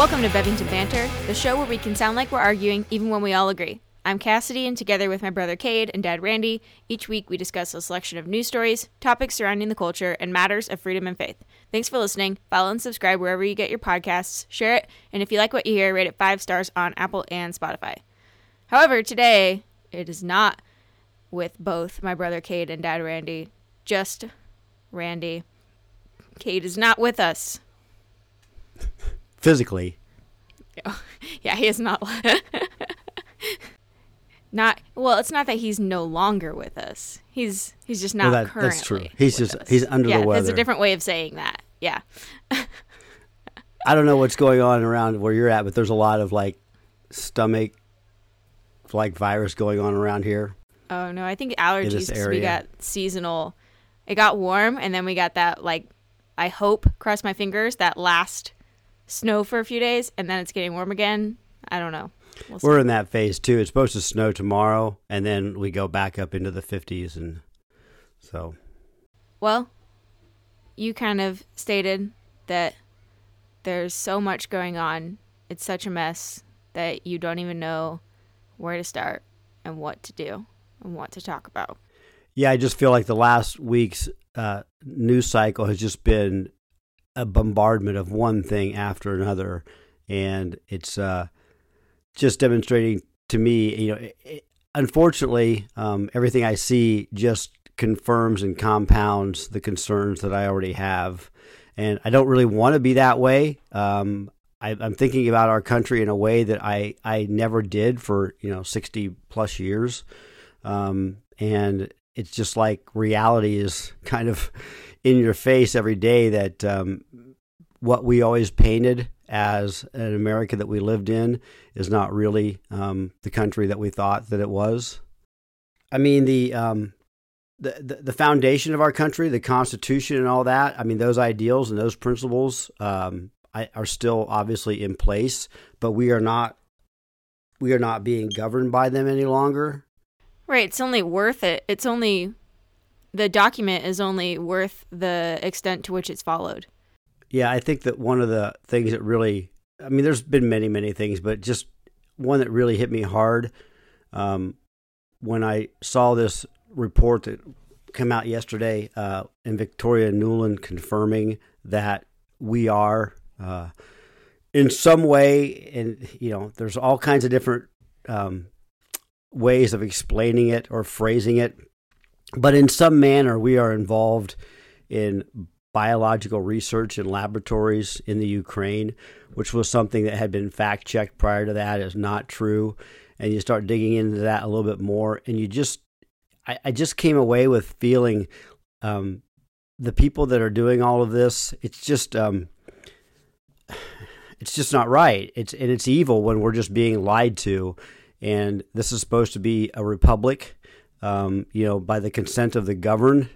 Welcome to Bevington Banter, the show where we can sound like we're arguing even when we all agree. I'm Cassidy, and together with my brother Cade and dad Randy, each week we discuss a selection of news stories, topics surrounding the culture, and matters of freedom and faith. Thanks for listening. Follow and subscribe wherever you get your podcasts, share it, and if you like what you hear, rate it five stars on Apple and Spotify. However, today it is not with both my brother Cade and dad Randy, just Randy. Cade is not with us. Physically. Yeah, he is not. not well. It's not that he's no longer with us. He's he's just not Well, that- currently. that's true. He's just- us. he's under the weather. yeah, That's a different way of saying that. Yeah. I don't know what's going on around where you're at, but there's a lot of like stomach like virus going on around here. Oh no, I think allergies. We got seasonal. It got warm, and then we got that like. I hope, cross my fingers, that last snow for a few days, and then it's getting warm again. I don't know. We'll We're in that phase too. It's supposed to snow tomorrow, and then we go back up into the 50s, and so Well, you kind of stated that there's so much going on. It's such a mess that you don't even know where to start and what to do and what to talk about. yeah, I just feel like the last week's uh, news cycle has just been a bombardment of one thing after another, and it's uh, just demonstrating to me, you know, it, it- unfortunately, um, everything I see just confirms and compounds the concerns that I already have, and I don't really want to be that way. Um, I, I'm thinking about our country in a way that I, I never did for you know 60 plus years, um, and it's just like reality is kind of in your face every day that um, what we always painted as an America that we lived in is not really um, the country that we thought that it was. I mean the, um, the the foundation of our country, the Constitution, and all that. I mean those ideals and those principles um, I, are still obviously in place, but we are not we are not being governed by them any longer. Right, it's only worth it. It's only the document is only worth the extent to which it's followed. Yeah, I think that one of the things that really, I mean, there's been many, many things, but just one that really hit me hard um, when I saw this report that came out yesterday uh, in Victoria Nuland confirming that we are uh, in some way, and you know, there's all kinds of different um, ways of explaining it or phrasing it, but in some manner, we are involved in biological research in laboratories in the Ukraine, which was something that had been fact checked prior to that is not true. And you start digging into that a little bit more, and you just, I, just came away with feeling um, the people that are doing all of this, it's just, um, it's just not right. It's and it's evil when we're just being lied to, and this is supposed to be a republic, um, you know, by the consent of the governed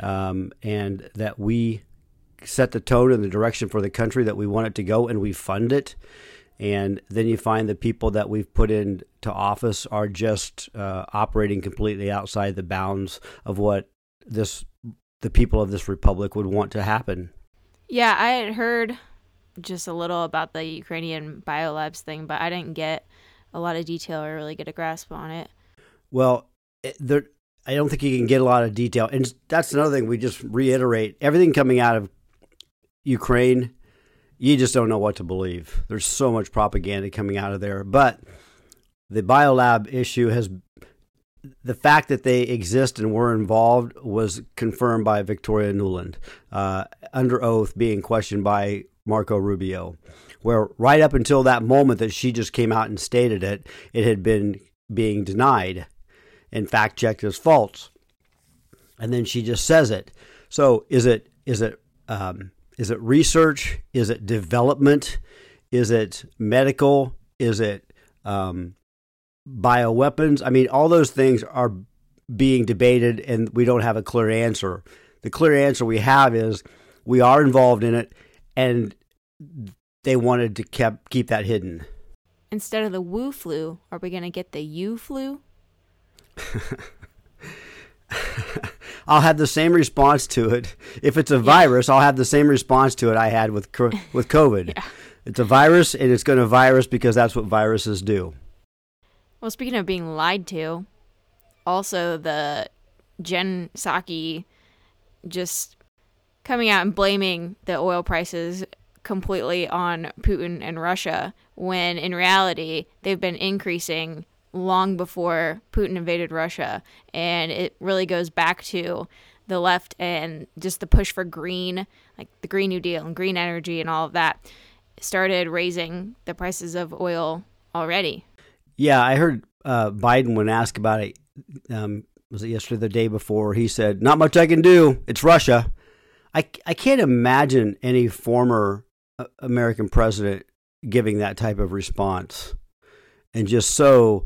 um, and that we set the tone and the direction for the country that we want it to go, and we fund it. And then you find the people that we've put into office are just uh, operating completely outside the bounds of what this the people of this republic would want to happen. Yeah, I had heard just a little about the Ukrainian biolabs thing, but I didn't get a lot of detail or really get a grasp on it. Well, there, I don't think you can get a lot of detail, and that's another thing we just reiterate. Everything coming out of Ukraine, you just don't know what to believe. There's so much propaganda coming out of there, but the biolab issue has the fact that they exist and were involved was confirmed by Victoria Nuland uh, under oath, being questioned by Marco Rubio. Where right up until that moment that she just came out and stated it, it had been being denied and fact checked as false. And then she just says it. So is it is it um, is it research? Is it development? Is it medical? Is it um, bioweapons? I mean, all those things are being debated, and we don't have a clear answer. The clear answer we have is we are involved in it, and they wanted to kept keep that hidden. Instead of the Wu flu, are we going to get the U flu? I'll have the same response to it. If it's a virus, I'll have the same response to it I had with with COVID. Yeah. It's a virus, and it's going to virus because that's what viruses do. Well, speaking of being lied to, also the Jen Psaki just coming out and blaming the oil prices completely on Putin and Russia when in reality they've been increasing long before Putin invaded Russia. And it really goes back to the left and just the push for green, like the Green New Deal and green energy and all of that, started raising the prices of oil already. Yeah, I heard uh, Biden when asked about it. Um, was it yesterday, the day before? He said, "Not much I can do. It's Russia." I I can't imagine any former uh, American president giving that type of response, and just so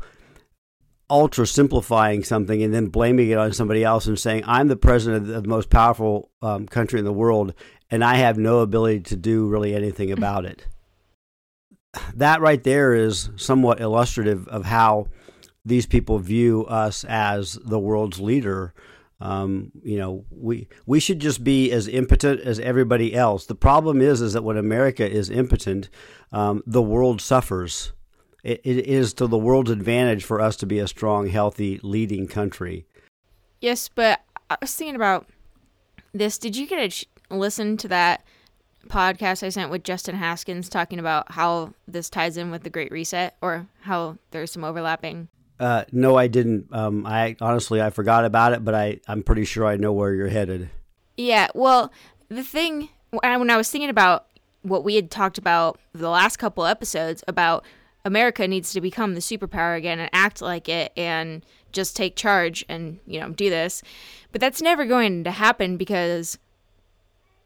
ultra simplifying something and then blaming it on somebody else and saying, I'm the president of the most powerful um, country in the world and I have no ability to do really anything about it. That right there is somewhat illustrative of how these people view us as the world's leader. Um, you know, we we should just be as impotent as everybody else. The problem is, is that when America is impotent, um, the world suffers it, it is to the world's advantage for us to be a strong, healthy, leading country. Yes, but I was thinking about this. Did you get a ch- listen to that podcast I sent with Justin Haskins talking about how this ties in with the Great Reset or how there's some overlapping? Uh, no, I didn't. Um, I honestly I forgot about it, but I I'm pretty sure I know where you're headed. Yeah. Well, the thing when I was thinking about what we had talked about the last couple episodes about America needs to become the superpower again and act like it and just take charge and, you know, do this. But that's never going to happen because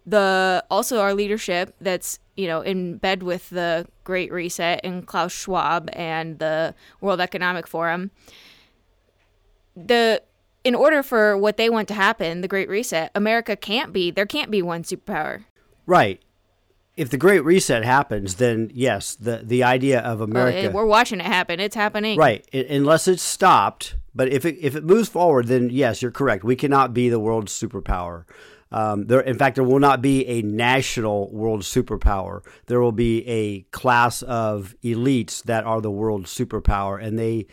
the also our leadership that's, you know, in bed with the Great Reset and Klaus Schwab and the World Economic Forum. The in order for what they want to happen, the Great Reset, America can't be there can't be one superpower. Right if the Great Reset happens, then yes, the the idea of America. Well, we're watching it happen. It's happening. Right. It, unless it's stopped, but if it if it moves forward, then yes, you're correct. We cannot be the world's superpower. Um, there, in fact, there will not be a national world superpower. There will be a class of elites that are the world superpower, and they,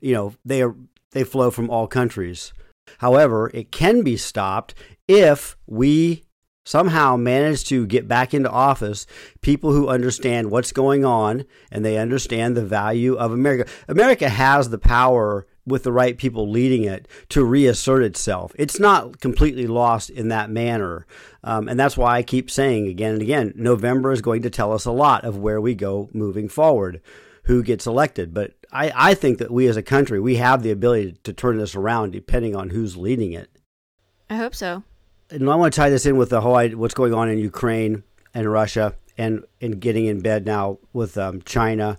you know, they are they flow from all countries. However, it can be stopped if we somehow manage to get back into office people who understand what's going on and they understand the value of America. America has the power with the right people leading it to reassert itself. It's not completely lost in that manner. Um, and that's why I keep saying again and again November is going to tell us a lot of where we go moving forward, who gets elected. But I, I think that we as a country, we have the ability to turn this around depending on who's leading it. I hope so and I want to tie this in with the whole what's going on in Ukraine and Russia and and getting in bed now with um, China.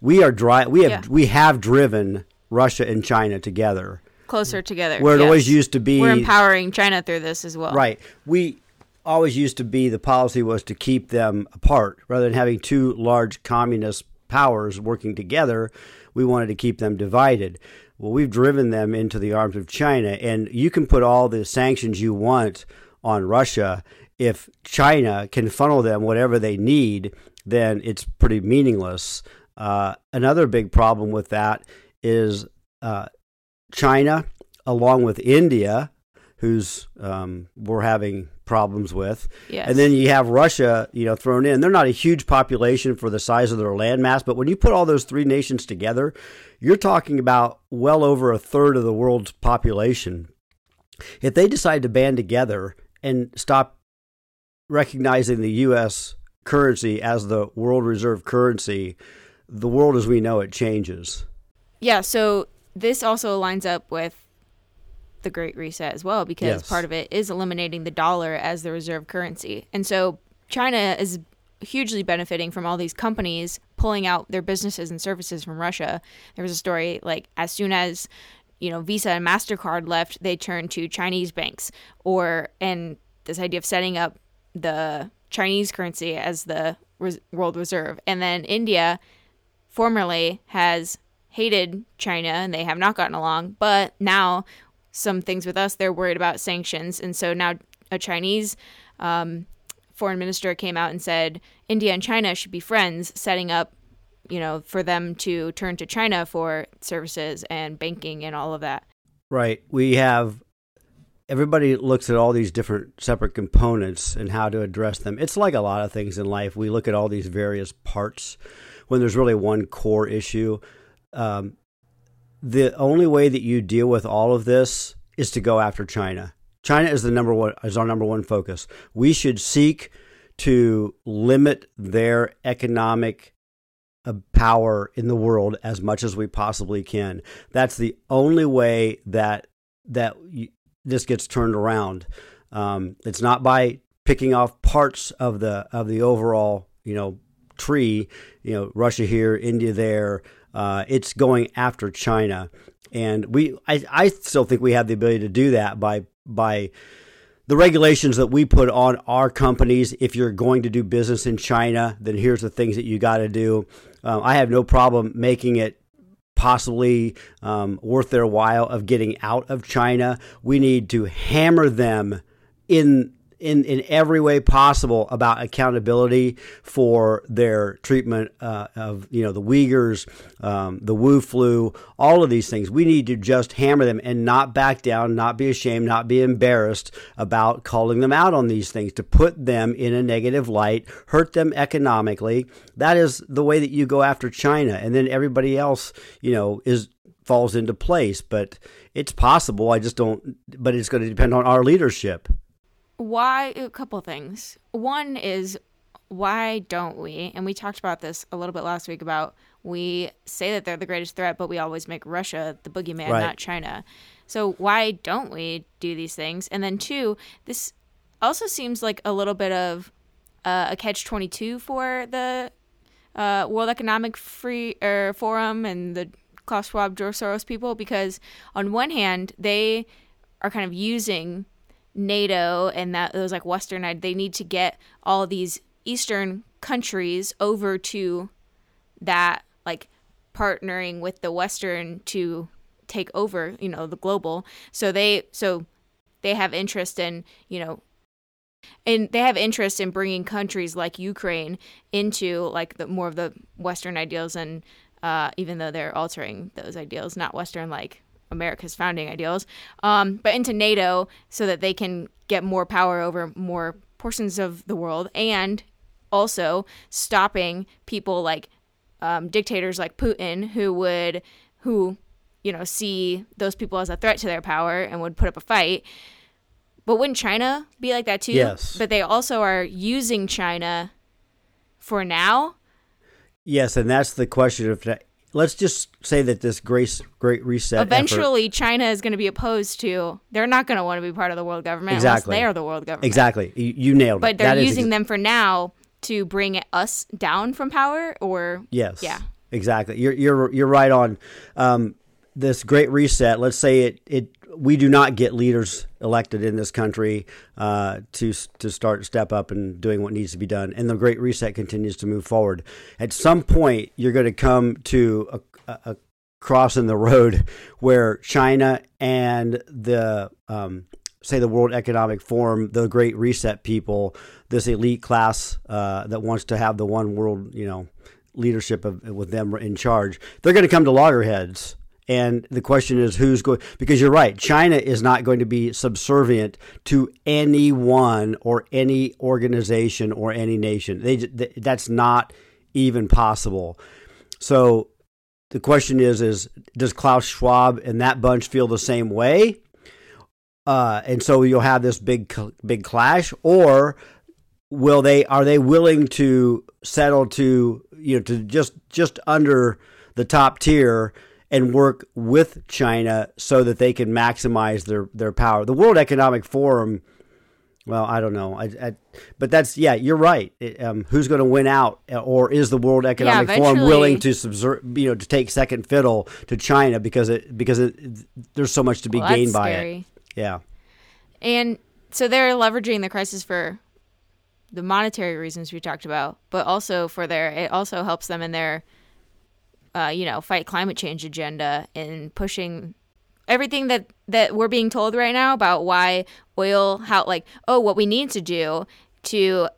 We are dry. We have yeah. we have driven Russia and China together closer together. Where it yes. always used to be, we're empowering China through this as well. Right. We always used to be the policy was to keep them apart rather than having two large communist powers working together. We wanted to keep them divided. Well, we've driven them into the arms of China, and you can put all the sanctions you want on Russia. If China can funnel them whatever they need, then it's pretty meaningless. Uh, another big problem with that is uh, China, along with India, who's um, we're having problems with. Yes. And then you have Russia, you know, thrown in. They're not a huge population for the size of their landmass, but when you put all those three nations together, you're talking about well over a third of the world's population. If they decide to band together and stop recognizing the US currency as the world reserve currency, the world as we know it changes. Yeah, so this also lines up with the Great Reset as well, because yes. part of it is eliminating the dollar as the reserve currency. And so China is hugely benefiting from all these companies pulling out their businesses and services from Russia. There was a story like as soon as you know Visa and Mastercard left, they turned to Chinese banks, or and this idea of setting up the Chinese currency as the res- world reserve, and then India formerly has hated China and they have not gotten along, but now some things with us, they're worried about sanctions. And so now a Chinese um, foreign minister came out and said India and China should be friends, setting up, you know, for them to turn to China for services and banking and all of that. Right. We have everybody looks at all these different separate components and how to address them. It's like a lot of things in life. We look at all these various parts when there's really one core issue. Um, the only way that you deal with all of this is to go after China. China is the number one is our number one focus. We should seek to limit their economic uh, power in the world as much as we possibly can. That's the only way that that this gets turned around. Um, it's not by picking off parts of the of the overall you know tree. You know, Russia here, India there. Uh, it's going after China, and we I, I still think we have the ability to do that by by the regulations that we put on our companies. If you're going to do business in China, then here's the things that you got to do. Um, I have no problem making it possibly um, worth their while of getting out of China. We need to hammer them in in, in every way possible about accountability for their treatment uh, of you know the Uyghurs, um, the Wu flu, all of these things. We need to just hammer them and not back down, not be ashamed, not be embarrassed about calling them out on these things to put them in a negative light, hurt them economically. That is the way that you go after China, and then everybody else, you know, is falls into place. But it's possible. I just don't. But it's going to depend on our leadership why a couple things. One is why don't we? And we talked about this a little bit last week about we say that they're the greatest threat, but we always make Russia the boogeyman, right. not China. So why don't we do these things? And then two, this also seems like a little bit of uh, a catch twenty two for the uh, World Economic Free er, Forum and the Klaus Schwab, George Soros people, because on one hand they are kind of using NATO and that those like Western, they need to get all these Eastern countries over to that like partnering with the Western to take over, you know, the global. So they so they have interest in, you know, and they have interest in bringing countries like Ukraine into like the more of the Western ideals, and uh, even though they're altering those ideals, not Western like America's founding ideals, um, but into NATO so that they can get more power over more portions of the world and also stopping people like um, dictators like Putin who would who you know see those people as a threat to their power and would put up a fight. But wouldn't China be like that too? Yes. But they also are using China for now. Yes, and that's the question of let's just say that this great great reset eventually effort, china is going to be opposed to they're not going to want to be part of the world government exactly. they are the world government. Exactly. You, you nailed but it. But they're that using ex- them for now to bring us down from power or yes. Yeah. Exactly. You're you're you're right on um, this great reset. Let's say it it we do not get leaders elected in this country uh, to to start step up and doing what needs to be done, and the Great Reset continues to move forward. At some point, you're going to come to a, a, cross in the road where China and the um, say the World Economic Forum, the Great Reset people, this elite class uh, that wants to have the one world, you know, leadership of, with them in charge, they're going to come to loggerheads and the question is who's going, because you're right, China is not going to be subservient to anyone or any organization or any nation. They, that's not even possible. So the question is, is does Klaus Schwab and that bunch feel the same way? Uh, and so you'll have this big, big clash, or will they? Are they willing to settle to you know to just just under the top tier? And work with China so that they can maximize their, their power. The World Economic Forum, well, I don't know, I, I, but that's yeah, you're right. It, um, who's going to win out, or is the World Economic yeah, Forum willing to subvert, you know, to take second fiddle to China because it because it, there's so much to be well, gained by scary. it. Yeah, and so they're leveraging the crisis for the monetary reasons we talked about, but also for their it also helps them in their uh, you know, fight climate change agenda and pushing everything that that we're being told right now about why oil how like oh what we need to do to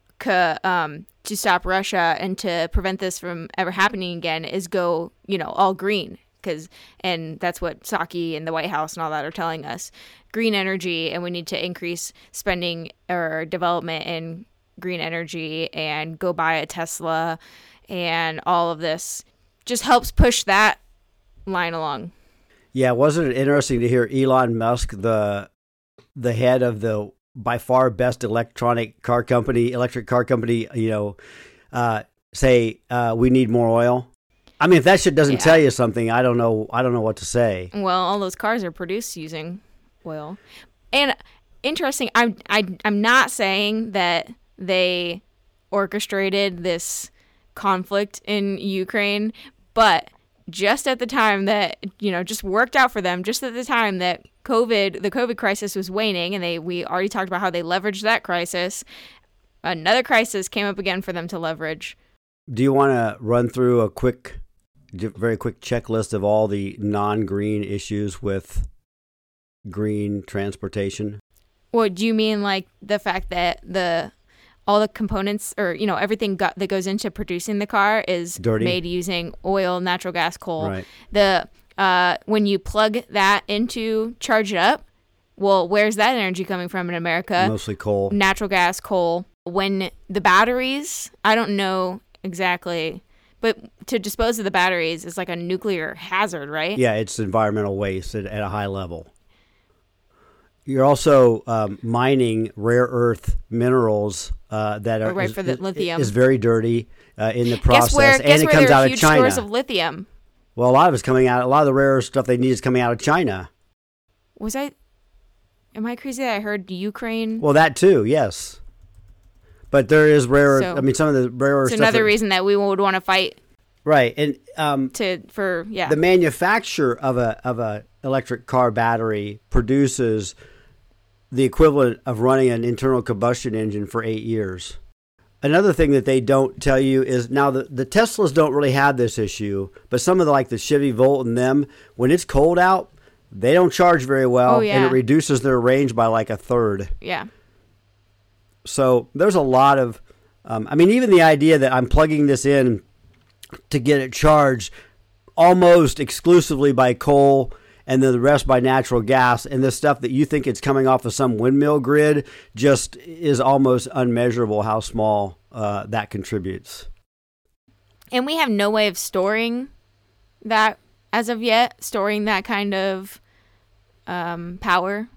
um, to stop Russia and to prevent this from ever happening again is go, you know, all green. Cause, and that's what Psaki and the White House and all that are telling us green energy, and we need to increase spending or development in green energy and go buy a Tesla and all of this just helps push that line along. Yeah, wasn't it interesting to hear Elon Musk, the the head of the by far best electronic car company, electric car company, you know, uh, say uh, we need more oil. I mean, if that shit doesn't Yeah. tell you something, I don't know. I don't know what to say. Well, all those cars are produced using oil. And interesting, I'm I, I'm not saying that they orchestrated this conflict in Ukraine, but just at the time that you know just worked out for them just at the time that covid the covid crisis was waning and they we already talked about how they leveraged that crisis another crisis came up again for them to leverage Do you want to run through a quick, very quick checklist of all the non-green issues with green transportation? What do you mean, like the fact that the all the components or you know everything got, that goes into producing the car is Dirty. made using oil, natural gas, coal. Right. The uh, when you plug that into charge it up, well, where's that energy coming from in America? Mostly coal. Natural gas, coal. When the batteries, I don't know exactly, but to dispose of the batteries is like a nuclear hazard, right? Yeah, it's environmental waste at, at a high level. You're also um, mining rare earth minerals uh, that are Right, is, for the lithium. is very dirty uh, in the process, Guess where? and Guess it comes out of China. stores of lithium. well, a lot of it's coming out. A lot of the rare stuff they need is coming out of China. Was I? Am I crazy that I heard Ukraine? Well, that too, yes. But there is rare. So- I mean, some of the rare earth It's another that- reason that we would want to fight right? And um, to for yeah. the manufacturer of a of a electric car battery produces the equivalent of running an internal combustion engine for eight years. Another thing that they don't tell you is now the, the Teslas don't really have this issue, but some of the like the Chevy Volt and them, when it's cold out, they don't charge very well Oh, and it reduces their range by like a third. yeah. So there's a lot of, um, I mean, even the idea that I'm plugging this in to get it charged almost exclusively by coal and then the rest by natural gas, and the stuff that you think it's coming off of some windmill grid just is almost unmeasurable how small uh, that contributes. And we have no way of storing that as of yet, storing that kind of um, power.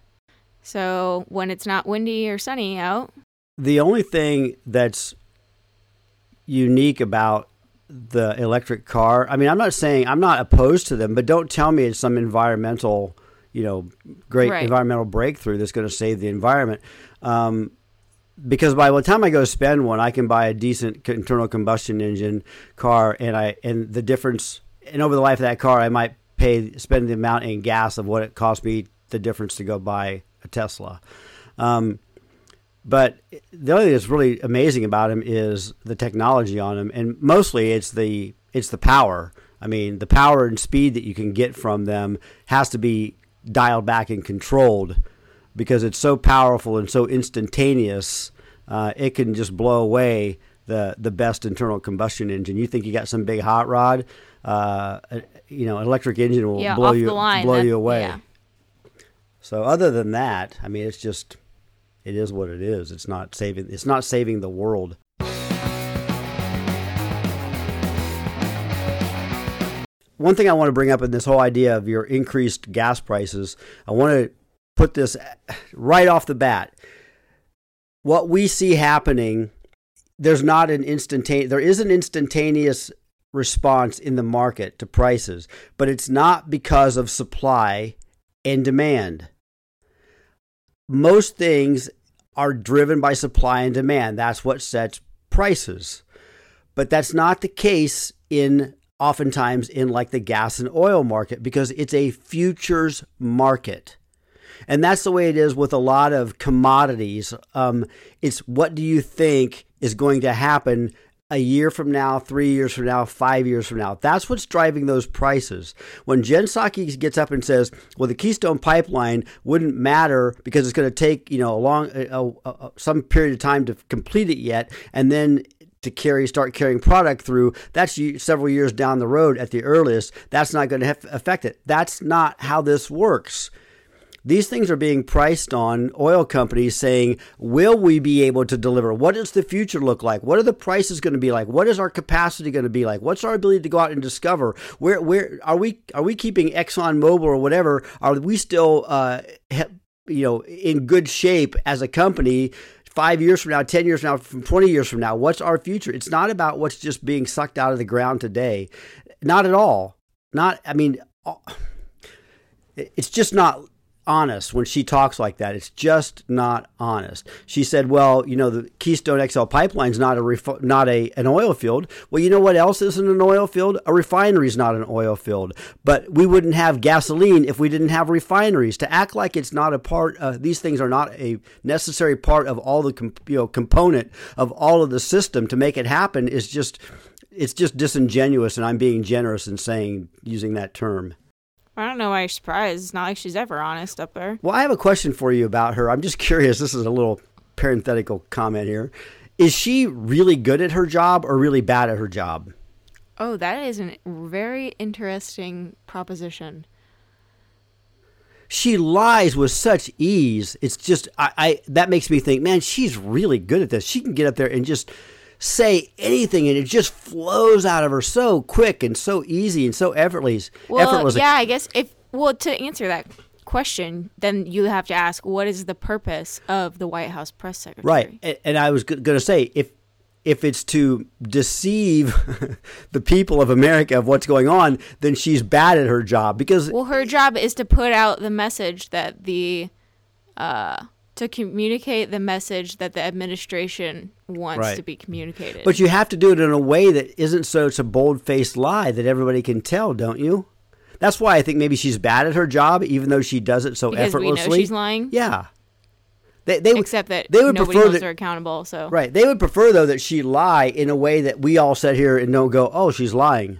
So when it's not windy or sunny out, The only thing that's unique about the electric car, I mean, I'm not saying I'm not opposed to them, but don't tell me it's some environmental, you know, great Right. environmental breakthrough that's going to save the environment. Um, because by the time I go spend one, I can buy a decent internal combustion engine car, and I and the difference, and over the life of that car, I might pay spend the amount in gas of what it cost me the difference to go buy a Tesla. Um, but the other thing that's really amazing about him is the technology on him, and mostly it's the it's the power. I mean, the power and speed that you can get from them has to be dialed back and controlled because it's so powerful and so instantaneous. Uh, it can just blow away the the best internal combustion engine. You think you got some big hot rod, uh, you know, an electric engine will yeah, blow you blow that- you away. yeah. So other than that, I mean, it's just it is what it is. It's not saving. It's not saving the world. One thing I want to bring up in this whole idea of your increased gas prices, I want to put this right off the bat. What we see happening, there's not an instantaneous. There is an instantaneous response in the market to prices, but it's not because of supply and demand. Most things are driven by supply and demand. That's what sets prices. But that's not the case in oftentimes in like the gas and oil market because it's a futures market. And that's the way it is with a lot of commodities. Um, it's what do you think is going to happen a year from now, three years from now, five years from now. That's what's driving those prices. When Jen Psaki gets up and says, "Well, the Keystone Pipeline wouldn't matter because it's going to take you know a long, a, a, some period of time to complete it yet, and then." To carry, start carrying product through. That's several years down the road at the earliest. That's not going to affect it. That's not how this works. These things are being priced on oil companies saying, will we be able to deliver? What does the future look like? What are the prices going to be like? What is our capacity going to be like? What's our ability to go out and discover? Where where are we are we keeping Exxon Mobil or whatever? Are we still uh, you know in good shape as a company five years from now, 10 years from now, from 20 years from now? What's our future? It's not about what's just being sucked out of the ground today. Not at all. Not, I mean, it's just not honest when she talks like that. It's just not honest. She said, "Well, you know, the Keystone XL pipeline is not a ref- not a an oil field. Well, you know what else isn't an oil field? A refinery is not an oil field. But we wouldn't have gasoline if we didn't have refineries. To act like it's not a part. Uh, these things are not a necessary part of all the you know component of all of the system to make it happen is just." It's just disingenuous, and I'm being generous in saying using that term. I don't know why you're surprised. It's not like she's ever honest up there. Well, I have a question for you about her. I'm just curious. This is a little parenthetical comment here. Is she really good at her job or really bad at her job? Oh, that is a very interesting proposition. She lies with such ease. It's just I, I that makes me think, man, she's really good at this. She can get up there and just say anything and it just flows out of her so quick and so easy and so effortless. Well, effortless. yeah, I guess if well to answer that question, then you have to ask what is the purpose of the White House press secretary? Right, and, and I was going to say if if it's to deceive the people of America of what's going on, then she's bad at her job because well, her job is to put out the message that the uh, to communicate the message that the administration wants right. to be communicated. But you have to do it in a way that isn't so it's a bold faced lie that everybody can tell, don't you? That's why I think maybe she's bad at her job, even though she does it so because effortlessly. We know she's lying. Yeah. They, they Except that they would nobody prefer holds that, her accountable. So right, they would prefer though that she lie in a way that we all sit here and don't go, "Oh, she's lying."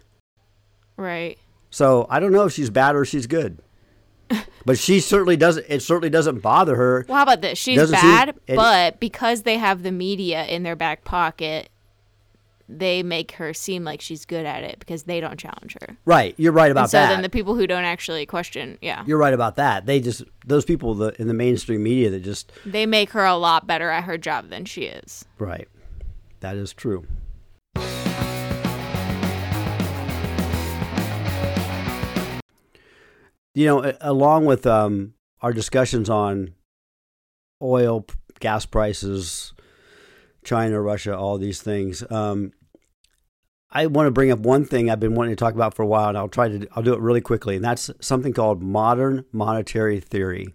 Right. So I don't know if she's bad or she's good but she certainly doesn't. It certainly doesn't bother her. Well, how about this? She's bad, but because they have the media in their back pocket, they make her seem like she's good at it because they don't challenge her. Right, you're right about and so that. So then the people who don't actually question, yeah, you're right about that. They just those people in the mainstream media that just they make her a lot better at her job than she is. Right, that is true. You know, along with um, our discussions on oil, gas prices, China, Russia, all these things, um, I want to bring up one thing I've been wanting to talk about for a while, and I'll try to I'll do it really quickly, and that's something called modern monetary theory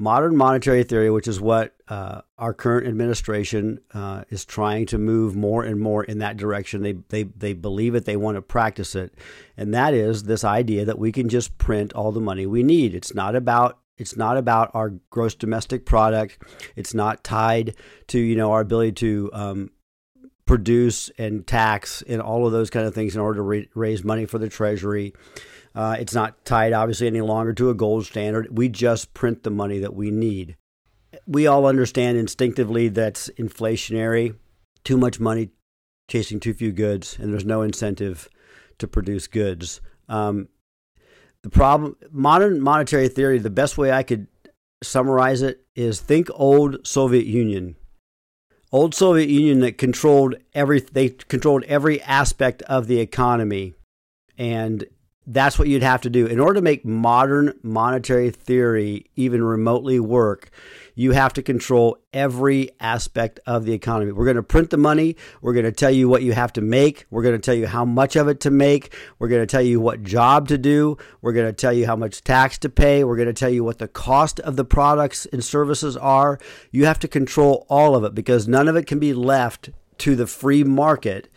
modern monetary theory, which is what uh, our current administration uh, is trying to move more and more in that direction. They, they, they believe it, they want to practice it. And that is this idea that we can just print all the money we need. It's not about it's not about our gross domestic product. It's not tied to you know our ability to um, produce and tax and all of those kind of things in order to raise money for the treasury. Uh, it's not tied, obviously, any longer to a gold standard. We just print the money that we need. We all understand instinctively that's inflationary, too much money chasing too few goods, and there's no incentive to produce goods. Um, the problem, modern monetary theory, the best way I could summarize it is think old Soviet Union. Old Soviet Union that controlled every they controlled every aspect of the economy and that's what you'd have to do. In order to make modern monetary theory even remotely work, you have to control every aspect of the economy. We're going to print the money. We're going to tell you what you have to make. We're going to tell you how much of it to make. We're going to tell you what job to do. We're going to tell you how much tax to pay. We're going to tell you what the cost of the products and services are. You have to control all of it because none of it can be left to the free market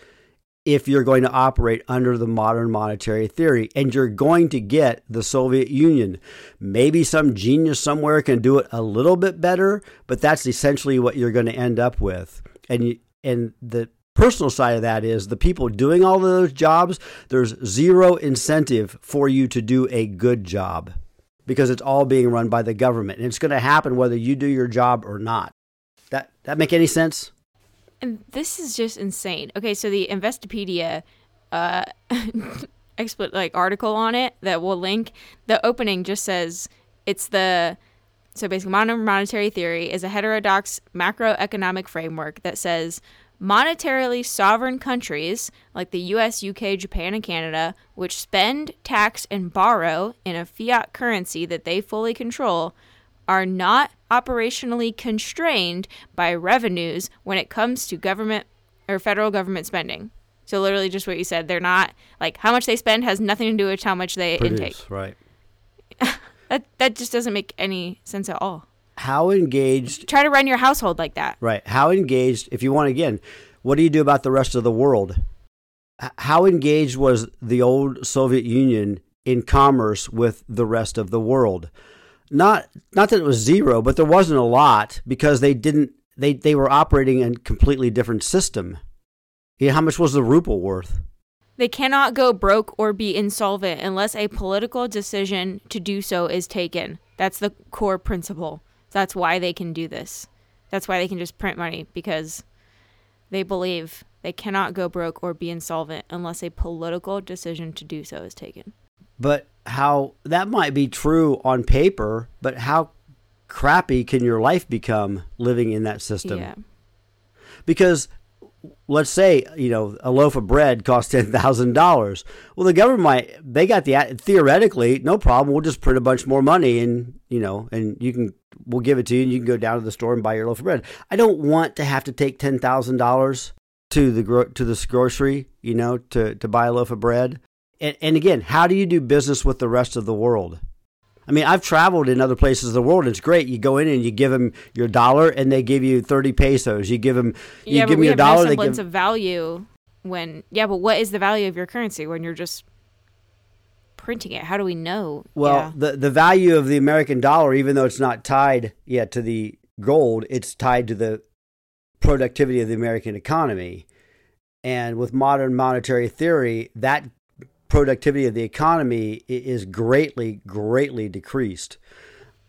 if you're going to operate under the modern monetary theory. And you're going to get the Soviet Union. Maybe some genius somewhere can do it a little bit better, but that's essentially what you're going to end up with. And you, and the personal side of that is the people doing all of those jobs, there's zero incentive for you to do a good job because it's all being run by the government. And it's going to happen whether you do your job or not. That that make any sense? And this is just insane. Okay, so the Investopedia uh expert like article on it that we'll link, the opening just says it's the so basically modern monetary theory is a heterodox macroeconomic framework that says monetarily sovereign countries like the US, UK, Japan, and Canada, which spend, tax, and borrow in a fiat currency that they fully control, are not operationally constrained by revenues when it comes to government or federal government spending. So literally just what you said, they're not like how much they spend has nothing to do with how much they Produce, intake. Right. That that just doesn't make any sense at all. How engaged Try to run your household like that. Right. How engaged, if you want again, what do you do about the rest of the world? How engaged was the old Soviet Union in commerce with the rest of the world? Not not that it was zero, but there wasn't a lot because they didn't they, they were operating in a completely different system. You know, how much was the ruble worth? They cannot go broke or be insolvent unless a political decision to do so is taken. That's the core principle. That's why they can do this. That's why they can just print money because they believe they cannot go broke or be insolvent unless a political decision to do so is taken. But how that might be true on paper, but how crappy can your life become living in that system? Yeah. because let's say you know a loaf of bread costs ten thousand dollars. Well, the government might they got the theoretically no problem. We'll just print a bunch more money and you know and you can we'll give it to you and you can go down to the store and buy your loaf of bread. I don't want to have to take ten thousand dollars to the gro- to this grocery you know to to buy a loaf of bread. And, and again, how do you do business with the rest of the world? I mean, I've traveled in other places of the world. It's great. You go in and you give them your dollar, and they give you thirty pesos. You give them, you yeah, give me have dollar. no they give, of value when yeah, but what is the value of your currency when you're just printing it? How do we know? well, yeah. the the value of the American dollar, even though it's not tied yet to the gold, it's tied to the productivity of the American economy. And with modern monetary theory, that productivity of the economy is greatly, greatly decreased.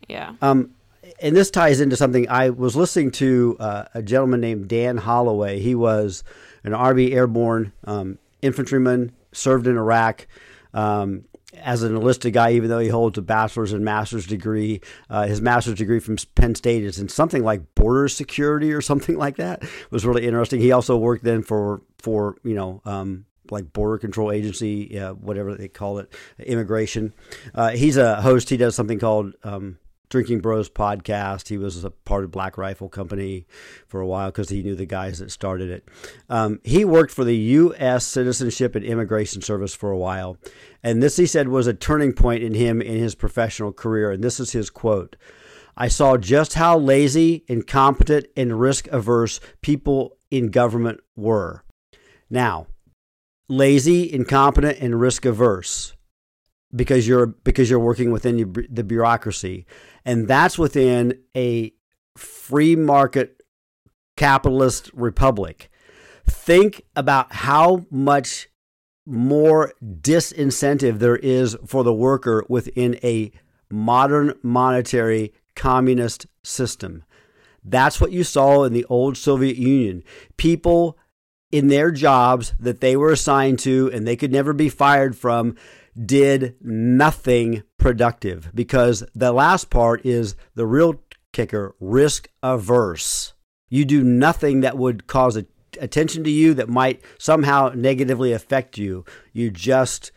yeah. Um, and this ties into something I was listening to uh, a gentleman named Dan Holloway. He was an Army airborne um, infantryman, served in Iraq. Um, as an enlisted guy, even though he holds a bachelor's and master's degree, uh, his master's degree from Penn State is in something like border security or something like that. It was really interesting. He also worked then for for you know um, like border control agency, whatever they call it, immigration. Uh, he's a host. He does something called um, Drinking Bros podcast. He was a part of Black Rifle Company for a while because he knew the guys that started it. Um, he worked for the U.S. Citizenship and Immigration Service for a while, and this he said was a turning point in him in his professional career. And this is his quote. I saw just how lazy, incompetent, and risk averse people in government were. Now, lazy, incompetent, and risk averse because you're because you're working within the bureaucracy, and that's within a free market capitalist republic. Think about how much more disincentive there is for the worker within a modern monetary communist system. That's what you saw in the old Soviet Union. People in their jobs that they were assigned to and they could never be fired from did nothing productive because the last part is the real kicker risk averse. You do nothing that would cause attention to you that might somehow negatively affect you. You just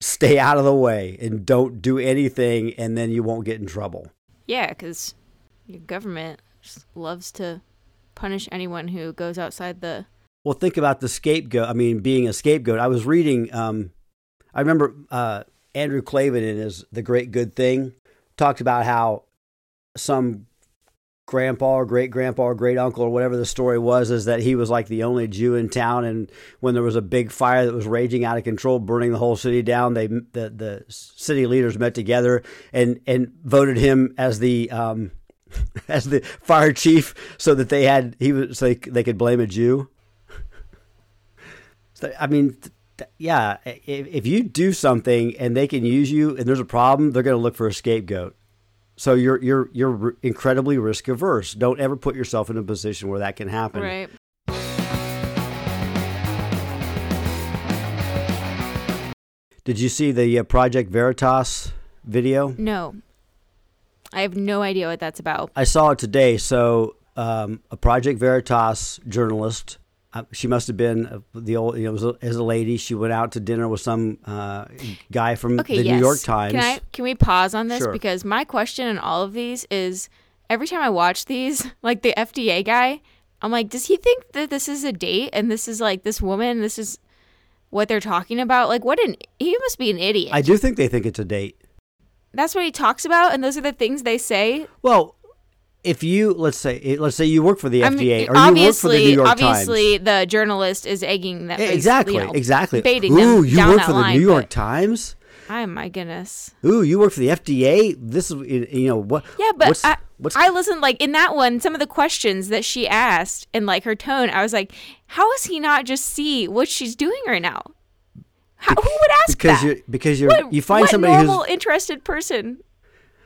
stay out of the way and don't do anything, and then you won't get in trouble. Yeah, because your government loves to punish anyone who goes outside the. Well, think about the scapegoat. I mean, being a scapegoat. I was reading. Um, I remember uh, Andrew Klavan in his "The Great Good Thing" talked about how some grandpa or great grandpa or great uncle or whatever the story was is that he was like the only Jew in town, and when there was a big fire that was raging out of control, burning the whole city down, they the the city leaders met together and and voted him as the um, as the fire chief so that they had he was so they, they could blame a Jew. I mean, yeah, if you do something and they can use you and there's a problem, they're going to look for a scapegoat. So you're you're you're incredibly risk averse. Don't ever put yourself in a position where that can happen. Right. Did you see the uh, Project Veritas video? No. I have no idea what that's about. I saw it today. So, um, a Project Veritas journalist, she must have been uh, the old, you know, was as a lady. She went out to dinner with some uh, guy from Okay, the yes. New York Times. Can I can we pause on this Sure. because my question in all of these is every time I watch these, like the FDA guy, I'm like, does he think that this is a date and this is like this woman, this is what they're talking about? Like what an he must be an idiot. I do think they think it's a date. That's what he talks about and those are the things they say. Well, if you let's say eh, let's say you work for the I FDA mean, or you work for the New York Times. obviously, the journalist is egging that. Times. Eh, is, Exactly, you know, exactly. baiting Ooh, them you down work that for the line, New York Times. Oh my goodness. Ooh, you work for the FDA. This is you know what? Yeah, but what's, I, what's I listened like in that one, some of the questions that she asked and like her tone, I was like, how does he not just see what she's doing right now? How, who would ask because that? you because you're what, you find somebody normal who's interested person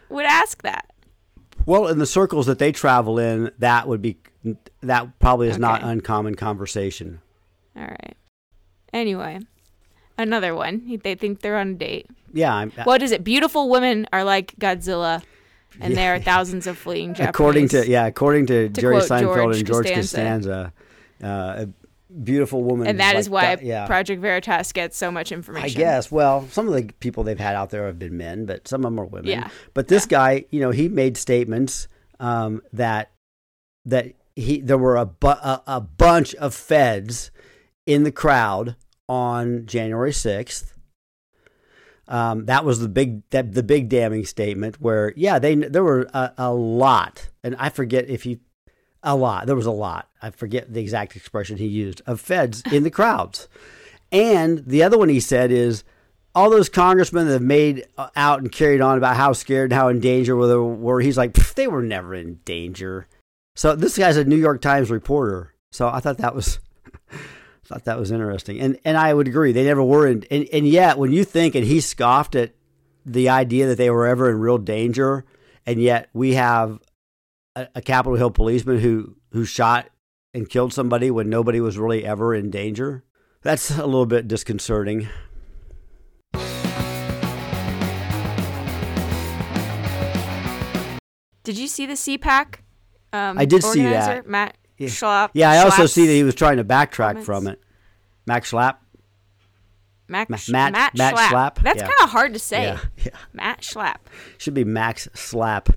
would ask that? Well in the circles that they travel in. That would be that probably is not uncommon conversation. All right. Anyway, another one. They think they're on a date. Yeah, I'm, What is it? Beautiful women are like Godzilla, and there are thousands of fleeing Japanese. according to yeah, according to, To Jerry Seinfeld George and George Costanza. Costanza, uh, beautiful woman, and that like is why that- yeah. Project Veritas gets so much information. I guess. Well, some of the people they've had out there have been men, but some of them are women. Yeah. But this guy, you know, he made statements um, that that he there were a, bu- a a bunch of feds in the crowd on January sixth. Um, that was the big that, the big damning statement where yeah they there were a, a lot and I forget if he a lot there was a lot I forget the exact expression he used of feds in the crowds and the other one he said is all those congressmen that have made uh, out and carried on about how scared and how in danger were, were he's like they were never in danger. So this guy's a New York Times reporter. So I thought that was thought that was interesting. And and I would agree they never were in and, and yet when you think and he scoffed at the idea that they were ever in real danger and yet we have a, a Capitol Hill policeman who who shot and killed somebody when nobody was really ever in danger. That's a little bit disconcerting. Did you see the CPAC? Um, I did see that. Matt Yeah. Schlapp. Yeah, I also see that he was trying to backtrack comments. from it. Max Schlapp. Mac, Ma- Matt- Matt, Matt Schlapp. Schlapp? That's Yeah. kind of hard to say. Yeah, yeah. Matt Schlapp. Should be Max Slap.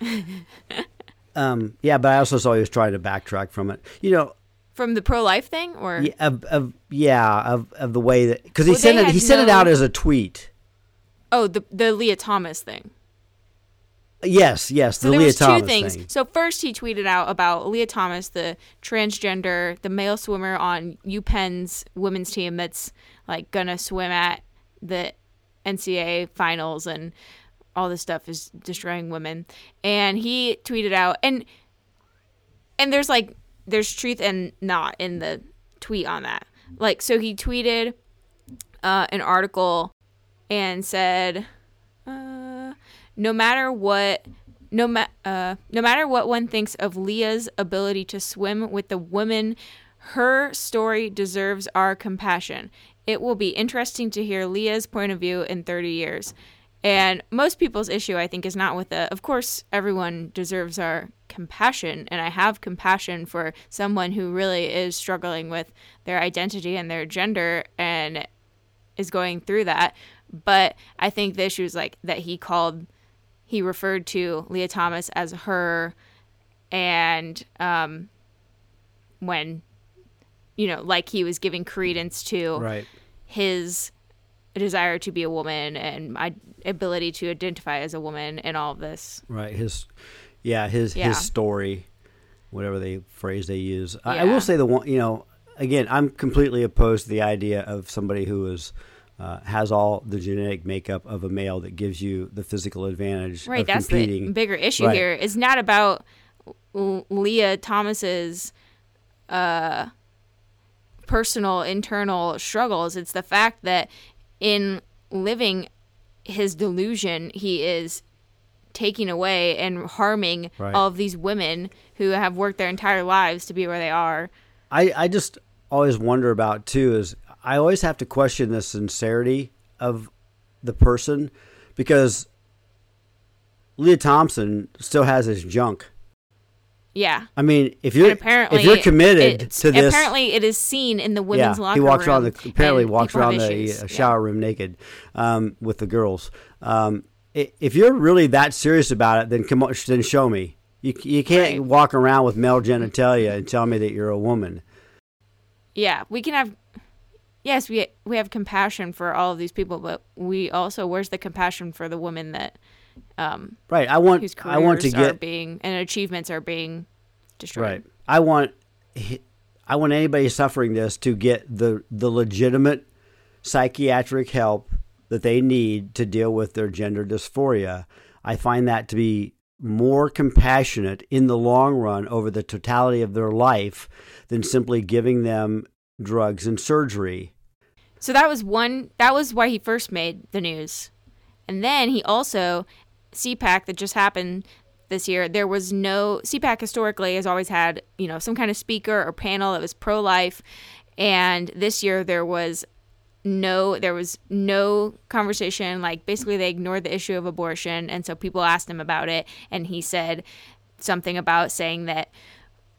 um, yeah, but I also saw he was trying to backtrack from it. You know, From the pro life thing? Or yeah, of, of yeah, of, of the way that because he Well, sent it he had sent it out as a tweet. oh, the the Leah Thomas thing. Yes, yes, So the there Leah was Thomas two things. thing. So first he tweeted out about Leah Thomas, the transgender, the male swimmer on UPenn's women's team that's like gonna swim at the NCAA finals and all this stuff is destroying women. And he tweeted out and and there's like there's truth and not in the tweet on that. Like so he tweeted uh, an article and said uh, no matter what no ma- uh, no matter what one thinks of Leah's ability to swim with the women her story deserves our compassion. It will be interesting to hear Leah's point of view in 30 years. And most people's issue, I think, is not with the. Of course, everyone deserves our compassion, and I have compassion for someone who really is struggling with their identity and their gender and is going through that. But I think the issue is like that he called, he referred to Leah Thomas as her, and um, when, you know, like he was giving credence to Right. his desire to be a woman and my ability to identify as a woman and all of this. Right. His, yeah, his Yeah. his story, whatever the phrase they use. I, I will say the one, you know, again, I'm completely opposed to the idea of somebody who is. Uh, has all the genetic makeup of a male that gives you the physical advantage Right, that's competing. the bigger issue Right. here. It's not about Leah Thomas's uh personal internal struggles. It's the fact that in living his delusion, he is taking away and harming Right. all of these women who have worked their entire lives to be where they are. I, I just always wonder about too is I always have to question the sincerity of the person because Leah Thompson still has his junk. Yeah. I mean, if you're apparently if you're committed it's- to this, apparently it is seen in the women's yeah, locker room. he walks around the apparently and walks around the uh, Yeah. shower room naked um, with the girls. Um, if you're really that serious about it, then come on, then show me. You you can't Right. walk around with male genitalia and tell me that you're a woman. Yeah, we can have. Yes, we we have compassion for all of these people, but we also where's the compassion for the women that um Right. I want I want to get being and achievements are being destroyed. Right. I want I want anybody suffering this to get the the legitimate psychiatric help that they need to deal with their gender dysphoria. I find that to be more compassionate in the long run over the totality of their life than simply giving them drugs and surgery. So that was one. That was why he first made the news, and then he also CPAC that just happened this year. There was no CPAC historically has always had you know some kind of speaker or panel that was pro life, and this year there was no there was no conversation like basically they ignored the issue of abortion and so people asked him about it and he said something about saying that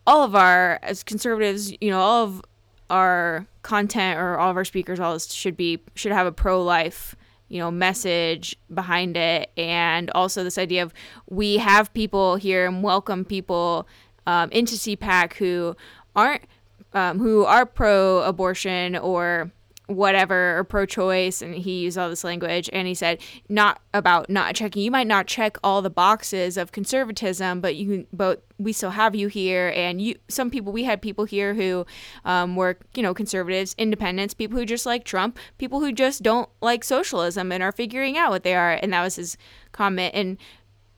all of our as conservatives you know all of our content or all of our speakers all this should be should have a pro-life you know message behind it. And also this idea of we have people here and welcome people um, into cpac who aren't um, who are pro-abortion or whatever or pro-choice and he used all this language and he said not about not checking. You might not check all the boxes of conservatism but you can but we still have you here and you some people we had people here who um, were you know conservatives independents people who just like trump people who just don't like socialism and are figuring out what they are and that was his comment. And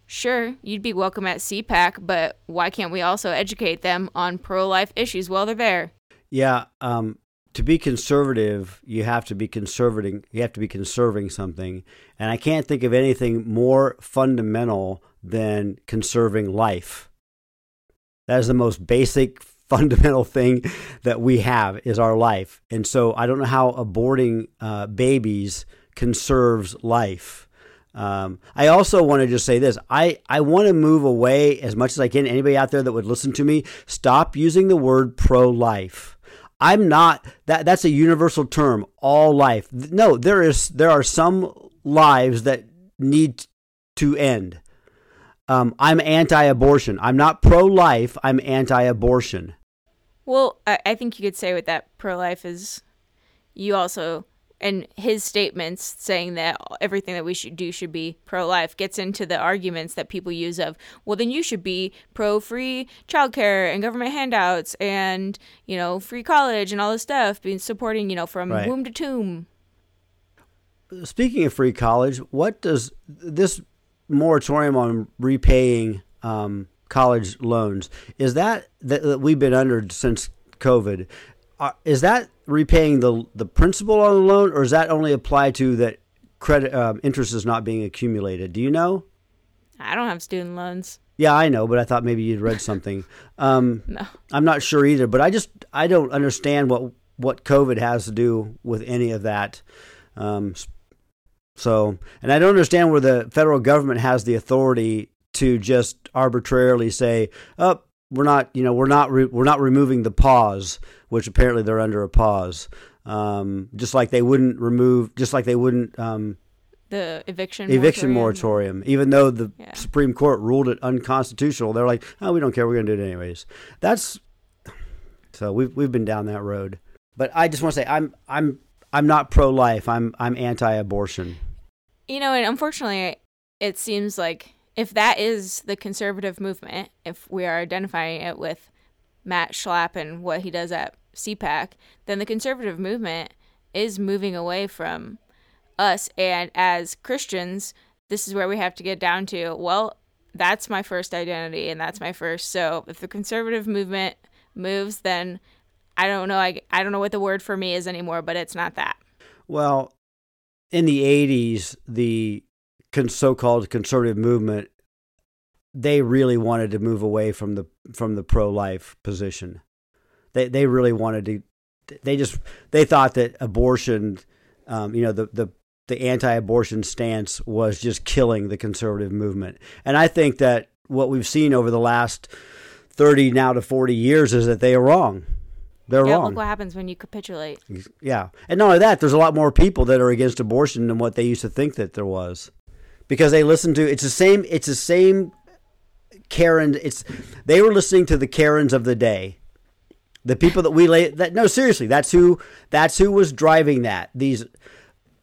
sure you'd be welcome at cpac but why can't we also educate them on pro-life issues? While they're there. Yeah, um, to be conservative, you have to be conserving. You have to be conserving something, and I can't think of anything more fundamental than conserving life. That is the most basic, fundamental thing that we have is our life, and so I don't know how aborting uh, babies conserves life. Um, I also want to just say this. I, I want to move away as much as I can. Anybody out there that would listen to me, stop using the word pro life. I'm not that that's a universal term, all life. No, there is there are some lives that need to end. Um, I'm anti-abortion. I'm not pro-life. I'm anti-abortion. Well, I, I think you could say with that pro life is you also, and his statements saying that everything that we should do should be pro life gets into the arguments that people use of, well, then you should be pro free childcare and government handouts and, you know, free college and all this stuff, being supporting, you know, from Right. womb to tomb. Speaking of free college, what does this moratorium on repaying um, college loans is that, that that we've been under since COVID? Uh, is that repaying the the principal on the loan, or is that only applied to that credit um, interest is not being accumulated? Do you know? I don't have student loans. Yeah, I know, but I thought maybe you'd read something. Um, No. I'm not sure either, but I just I don't understand what what COVID has to do with any of that. Um, so, and I don't understand where the federal government has the authority to just arbitrarily say, "Oh, we're not, you know, we're not re- we're not removing the pause," which apparently they're under a pause. Um, just like they wouldn't remove, just like they wouldn't um, The eviction eviction moratorium. moratorium, even though the Yeah. Supreme Court ruled it unconstitutional. They're like, oh, we don't care. We're going to do it anyways. That's so we've we've been down that road. But I just want to say, I'm I'm I'm not pro life. I'm I'm anti abortion. You know, and unfortunately, it seems like if that is the conservative movement, if we are identifying it with Matt Schlapp and what he does at CPAC, then the conservative movement is moving away from us. And as Christians, this is where we have to get down to well, that's my first identity and that's my first. So if the conservative movement moves, then I don't know. I, I don't know what the word for me is anymore, but it's not that. Well, in the 80s, the so-called conservative movement they really wanted to move away from the from the pro-life position. They they really wanted to they just they thought that abortion um, you know the the the anti-abortion stance was just killing the conservative movement. And I think that what we've seen over the last 30 now to 40 years is that they are wrong. They're yeah, wrong. look what happens when you capitulate. Yeah. And not only that, there's a lot more people that are against abortion than what they used to think that there was. Because they listen to it's the same it's the same Karen it's they were listening to the Karens of the day. The people that we lay that no seriously, that's who that's who was driving that. These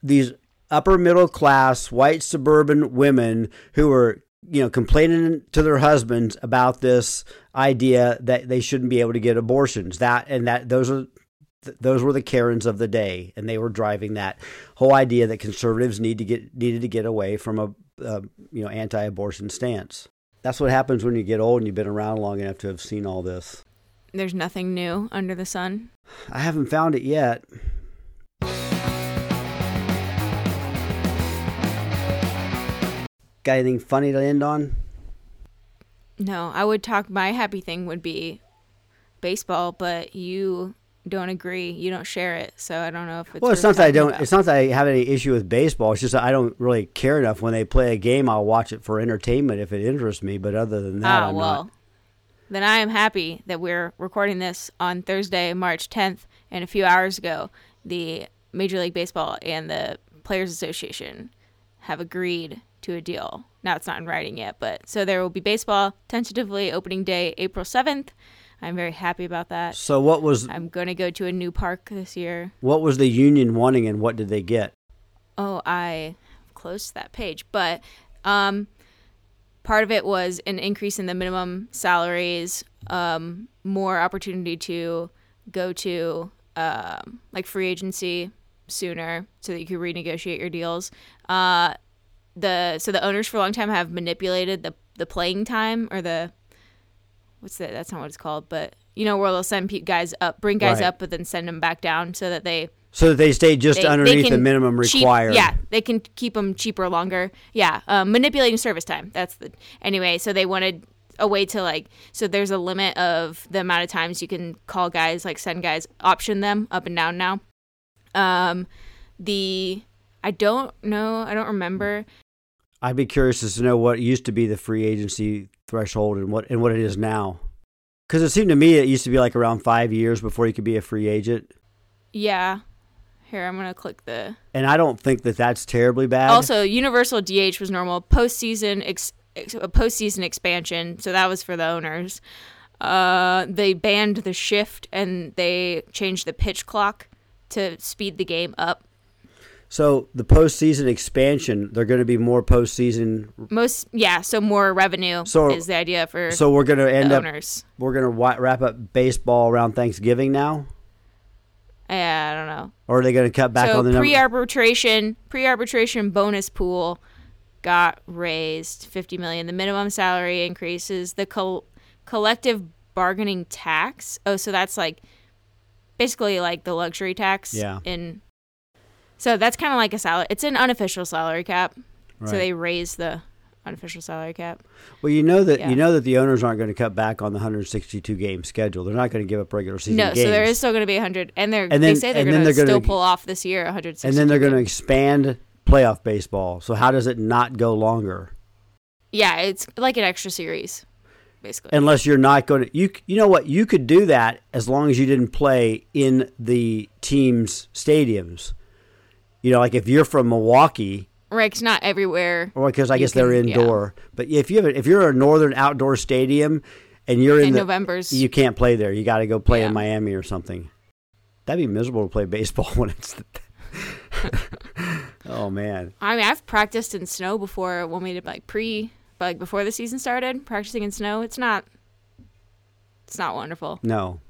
these upper middle class white suburban women who were you know complaining to their husbands about this idea that they shouldn't be able to get abortions that and that those are those were the Karens of the day, and they were driving that whole idea that conservatives need to get needed to get away from a, a you know anti-abortion stance. That's what happens when you get old and you've been around long enough to have seen all this. There's nothing new under the sun. I haven't found it yet. Got anything funny to end on? No, I would talk. My happy thing would be baseball, but you don't agree. You don't share it, so I don't know if it's. Well, it's not that I don't. about. It's not that I have any issue with baseball. It's just that I don't really care enough when they play a game. I'll watch it for entertainment if it interests me. But other than that, ah, I'm well. not. Then I am happy that we're recording this on Thursday, March 10th, and a few hours ago, the Major League Baseball and the Players Association have agreed to a deal. Now it's not in writing yet, but so there will be baseball tentatively opening day April 7th. I'm very happy about that. So what was I'm going to go to a new park this year. what was the union wanting, and what did they get? Oh, I closed that page, but um, part of it was an increase in the minimum salaries, um, more opportunity to go to um, like free agency sooner, so that you could renegotiate your deals. Uh, the so the owners for a long time have manipulated the the playing time or the what's that? That's not what it's called, but you know where they'll send pe- guys up, bring guys Right. up, but then send them back down so that they So that they stay just they- they underneath the can minimum cheap- required. yeah, they can keep them cheaper longer. Yeah, um, manipulating service time. That's the anyway. So they wanted a way to like. So there's a limit of the amount of times you can call guys, like send guys, option them up and down now. Um, the I don't know. I don't remember. I'd be curious as to know what used to be the free agency threshold and what and what it is now. Because it seemed to me it used to be like around five years before you could be a free agent, Yeah. Here, I'm gonna click the. and I don't think that that's terribly bad. Also, universal DH was normal. Postseason, ex, ex, a postseason expansion, so that was for the owners. Uh, they banned the shift and they changed the pitch clock to speed the game up. So the postseason expansion, they're going to be more postseason. Most, yeah, so more revenue So- is the idea for So we're going to end up owners. we're going to wrap up baseball around Thanksgiving now, Yeah, I don't know. or are they going to cut back so on the pre-arbitration, pre-arbitration bonus pool got raised 50 million. The minimum salary increases. The col- collective bargaining tax. Oh, so that's like basically like the luxury tax. Yeah. In so that's kind of like a salary. It's an unofficial salary cap. Right. So they raise the unofficial salary cap. Well, you know that Yeah. you know that the owners aren't going to cut back on the 162 game schedule. They're not going to give up regular season no, games. so there is still going to be 100, and they're And they then- say they're going to still gonna- pull off this year 160. and then they're going to expand playoff baseball. So how does it not go longer? yeah, it's like an extra series, basically. Unless you're not going to you you know what you could do that as long as you didn't play in the team's stadiums. You know, like if you're from Milwaukee, Right, 'cause not everywhere. or because I guess they're can- yeah. indoor. But if you have, if you're a northern outdoor stadium and you're in In the November's. you can't play there. You got to go play Yeah. in Miami or something. That'd be miserable to play baseball when it's. oh man, I mean, I've practiced in snow before when we did like pre, but like before the season started. Practicing in snow, it's not. It's not wonderful. no,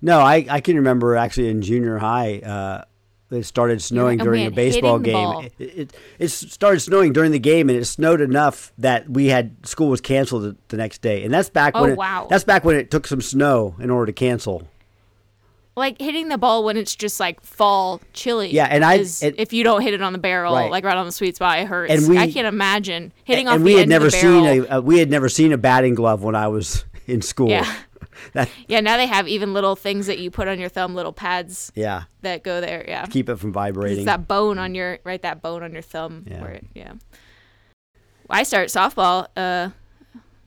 no. I I can remember actually in junior high. Uh, it started snowing during a baseball game. It, it, it started snowing during the game, and it snowed enough that we had school was canceled the, the next day. And that's back Oh, when it, wow. that's back when it took some snow in order to cancel. like hitting the ball when it's just like fall chilly. Yeah, and I- and- if you don't hit it on the barrel, Right. like right on the sweet spot, it hurts. And we- I can't imagine hitting off and the we had never of the barrel. seen a, uh, we had never seen a batting glove when I was in school. Yeah. That Yeah, now they have even little things that you put on your thumb, little pads yeah, that go there. Yeah. keep it from vibrating. It's that bone on your right, that bone on your thumb. Yeah. It, yeah. I start softball. Uh,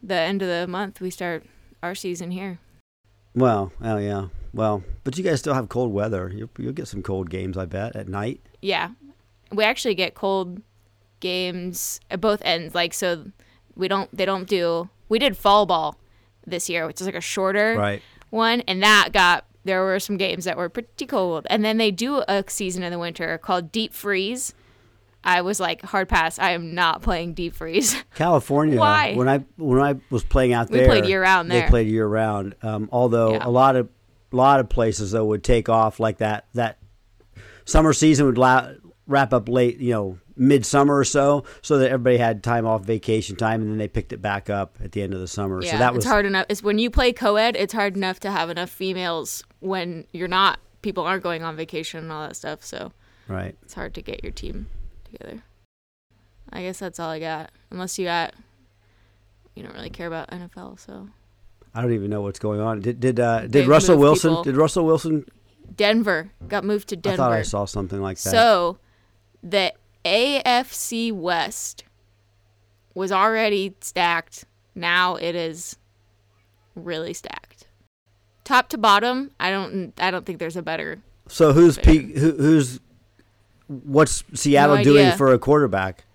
the end of the month we start our season here. Well, oh yeah. Well, but you guys still have cold weather. You'll, you'll get some cold games, I bet, at night. Yeah, we actually get cold games at both ends. Like so, we don't. They don't do. We did fall ball this year, which is like a shorter Right. one, and that got. There were some games that were pretty cold, and then they do a season in the winter called deep freeze. I was like hard pass. I am not playing deep freeze. California. Why? When I when I was playing out there, We there, played year-round They played year round. Um, although Yeah. a lot of a lot of places though would take off like that that summer season would la- wrap up late, you know, midsummer or so, so that everybody had time off vacation time, and then they picked it back up at the end of the summer. Yeah, so that was it's hard enough. It's when you play co-ed, it's hard enough to have enough females when you're not. People aren't going on vacation and all that stuff, so right. it's hard to get your team together. I guess that's all I got. Unless you got, you don't really care about NFL, so I don't even know what's going on. Did did uh, did Russell Wilson? people. Did Russell Wilson? Denver got moved to Denver. I thought I saw something like that. So, the AFC West was already stacked. Now it is really stacked. Top to bottom, I don't I don't think there's a better. So who's peak? Who, who's what's Seattle No doing for a quarterback?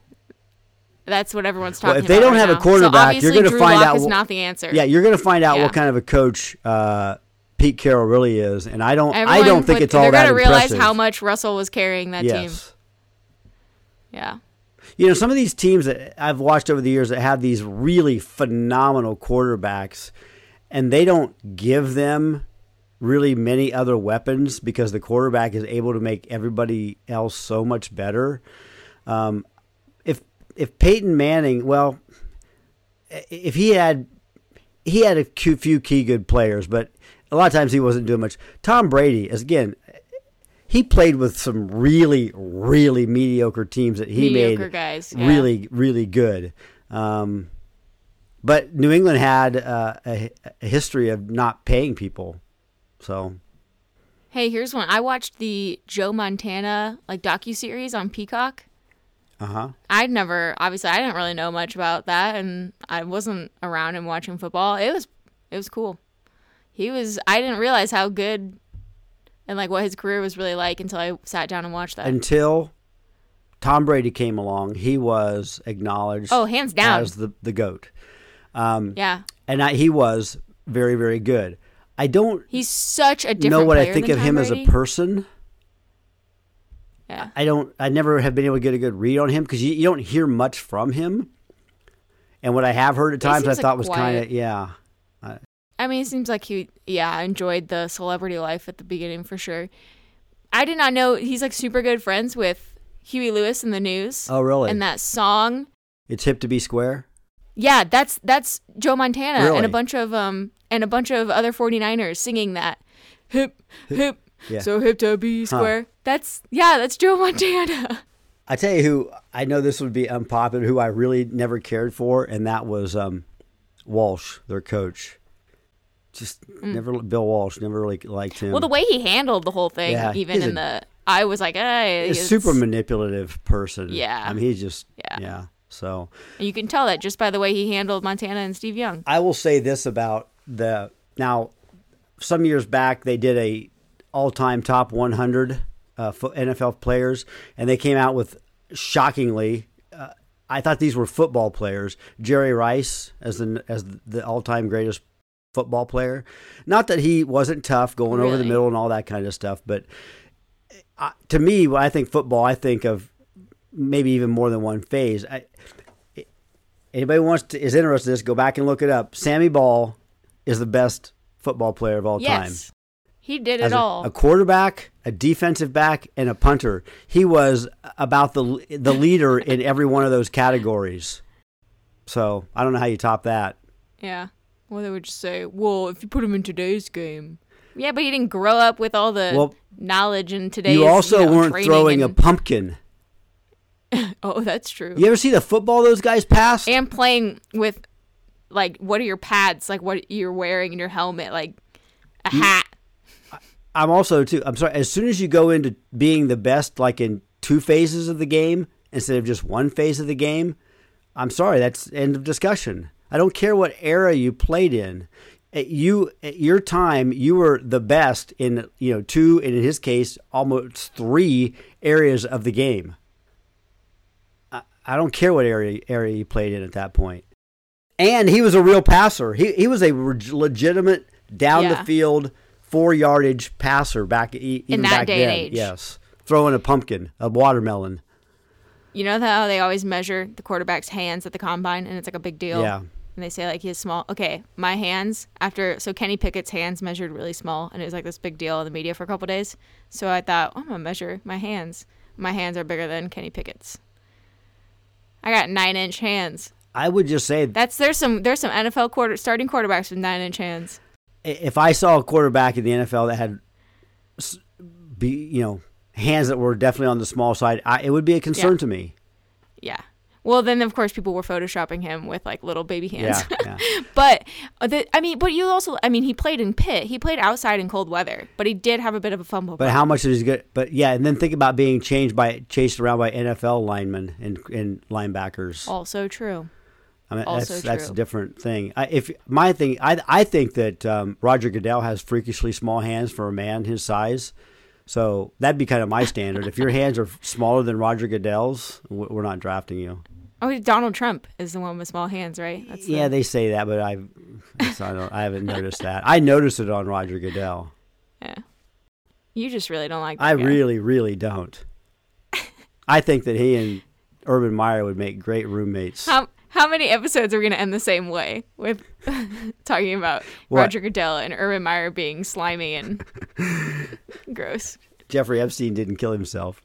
That's what everyone's Well, talking if they about don't right have a quarterback, so you're gonna find Lock out is not the answer. Yeah, you're going to find out Yeah. what kind of a coach uh, Pete Carroll really is, and I don't. I don't think would- it's all They're that gonna realize how much Russell was carrying that team. Yeah. You know, some of these teams that I've watched over the years that have these really phenomenal quarterbacks, and they don't give them really many other weapons because the quarterback is able to make everybody else so much better. Um, if if Peyton Manning, well, if he had he had a few key good players, but a lot of times he wasn't doing much. Tom Brady, as again, he played with some really, really mediocre teams that he Mediocre made guys. Yeah. really, really good. Um, but New England had uh, a, a history of not paying people, so Hey, here's one. I watched the Joe Montana like docu series on Peacock. uh huh. I'd never obviously I didn't really know much about that and I wasn't around him watching football. It was it was cool. He was I didn't realize how good and like what his career was really like until I sat down and watched that. Until Tom Brady came along, he was acknowledged oh, hands down. as the the goat, um, yeah. and I, he was very, very good. I don't He's such a different know what I think of Tom him as a person. Yeah. I don't. I never have been able to get a good read on him because you, you don't hear much from him. And what I have heard at times, I like thought was kind of yeah. I mean, it seems like he, yeah, enjoyed the celebrity life at the beginning for sure. I did not know he's like super good friends with Huey Lewis and the News. Oh, really? And that song, it's hip to be square. yeah, that's that's Joe Montana and a bunch of um and a bunch of other 49ers singing that. Hip hip Yeah. so hip to be square. That's yeah, that's Joe Montana. I tell you who I know this would be unpopular. Who I really never cared for, and that was um, Walsh, their coach. Just never Bill Walsh. Never really liked him. Mm. well, the way he handled the whole thing, Yeah, even in a- the, I was like, hey, He's a super manipulative person. Yeah. I mean, he's just Yeah. yeah. So You can tell that just by the way he handled Montana and Steve Young. I will say this about the now. Some years back, they did a all-time top 100 uh, NFL players, and they came out with shockingly. Uh, I thought these were football players. Jerry Rice as the as the all-time greatest football player. Not that he wasn't tough, going over the middle and all that kind of stuff, but uh, to me, when I think football, I think of maybe even more than one phase. I, anybody wants to is interested in this, go back and look it up. Sammy Baugh is the best football player of all time. He did As it a, all. a quarterback, a defensive back, and a punter. He was about the the leader in every one of those categories. So I don't know how you top that. yeah. Well, they would just say, well, if you put him in today's game. Yeah, but he didn't grow up with all the Well, knowledge and today's. you also you know, weren't training throwing a pumpkin. Oh, that's true. You ever see the football those guys pass? And playing with, like, what are your pads? Like, what you're wearing in your helmet? Like, a hat. I'm also too. I'm sorry. As soon as you go into being the best, like in two phases of the game instead of just one phase of the game, I'm sorry. That's end of discussion. I don't care what era you played in. At you at your time, you were the best in you know two, and in his case, almost three areas of the game. I, I don't care what area area you played in at that point. And he was a real passer. He he was a reg- legitimate down Yeah. the field four yardage passer back e- even that back day and age. Yes, throwing a pumpkin, a watermelon. You know how they always measure the quarterback's hands at the combine, and it's like a big deal. Yeah. And they say like he has small. Okay, my hands after so Kenny Pickett's hands measured really small, and it was like this big deal in the media for a couple days. So I thought I'm gonna measure my hands. My hands are bigger than Kenny Pickett's. I got nine inch hands. I would just say That's there's some there's some NFL quarter starting quarterbacks with nine inch hands. if I saw a quarterback in the NFL that had, be you know, hands that were definitely on the small side, I, it would be a concern Yeah. to me. Yeah. Well, then of course people were photoshopping him with like little baby hands. Yeah, yeah. But uh, the, I mean, but you also, I mean, he played in Pitt. He played outside in cold weather, but he did have a bit of a fumble. But how much is he good? But yeah, and then think about being changed by chased around by NFL linemen and and linebackers. also true. I mean, Also that's that's a different thing. I, if my thing, I I think that um, Roger Goodell has freakishly small hands for a man his size. So that'd be kind of my standard. if your hands are smaller than Roger Goodell's, we're not drafting you. Oh, Donald Trump is the one with small hands, right? That's the- Yeah, they say that, but I, it's- I don't, I haven't noticed that. I noticed it on Roger Goodell. yeah. You just really don't like. That I guy. really, really don't. I think that he and Urban Meyer would make great roommates. How how many episodes are we gonna end the same way with talking about What? Roger Goodell and Urban Meyer being slimy and gross? Jeffrey Epstein didn't kill himself.